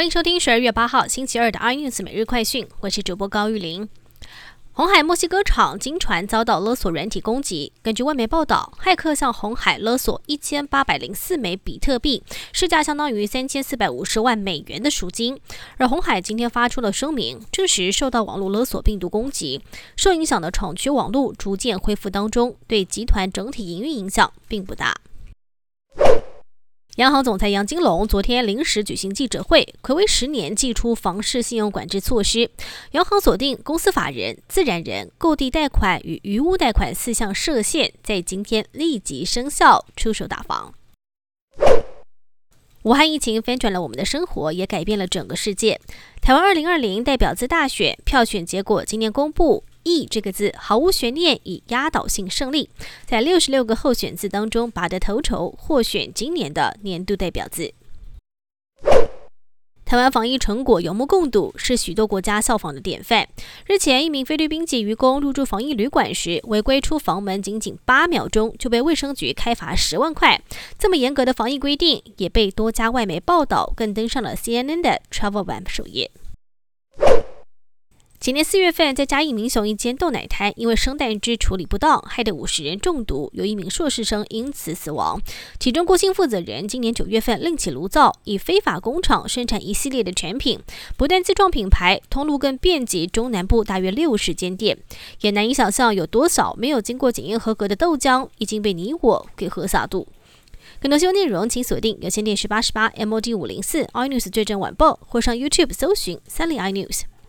欢迎收听十二月八号星期二的 iNews 每日快讯，我是主播高玉玲。红海墨西哥厂金船遭到勒索软体攻击，根据外媒报道，骇客向红海勒索一千八百零四枚比特币，市价相当于三千四百五十万美元的赎金。而红海今天发出了声明，证实受到网络勒索病毒攻击，受影响的厂区网络逐渐恢复当中，对集团整体营运影响并不大。央行总裁杨金龙昨天临时举行记者会，暌违十年祭出房市信用管制措施。央行锁定公司法人、自然人、购地贷款与余屋贷款四项设限，在今天立即生效，出手打房。武汉疫情翻转了我们的生活，也改变了整个世界。台湾二零二零代表字大选票选结果今年公布。“ “E” 这个字毫无悬念，以压倒性胜利，在六十六个候选字当中拔得头筹，获选今年的年度代表字。台湾防疫成果有目共睹，是许多国家效仿的典范。日前，一名菲律宾籍渔工入住防疫旅馆时，违规出房门，仅仅八秒钟就被卫生局开罚十万块。这么严格的防疫规定，也被多家外媒报道，更登上了 CNN 的 Travel Web 首页。今年四月份，在嘉义民雄一间豆奶摊，因为生蛋汁处理不当，害得五十人中毒，有一名硕士生因此死亡。其中郭姓负责人今年九月份另起炉灶，以非法工厂生产一系列的产品，不但自创品牌，通路更遍及中南部大约六十间店，也难以想象有多少没有经过检验合格的豆浆已经被你我给喝洒肚。更多新闻内容，请锁定有线电视八十八 MOD 五零四 iNews 最正晚报，或上 YouTube 搜寻三立 iNews。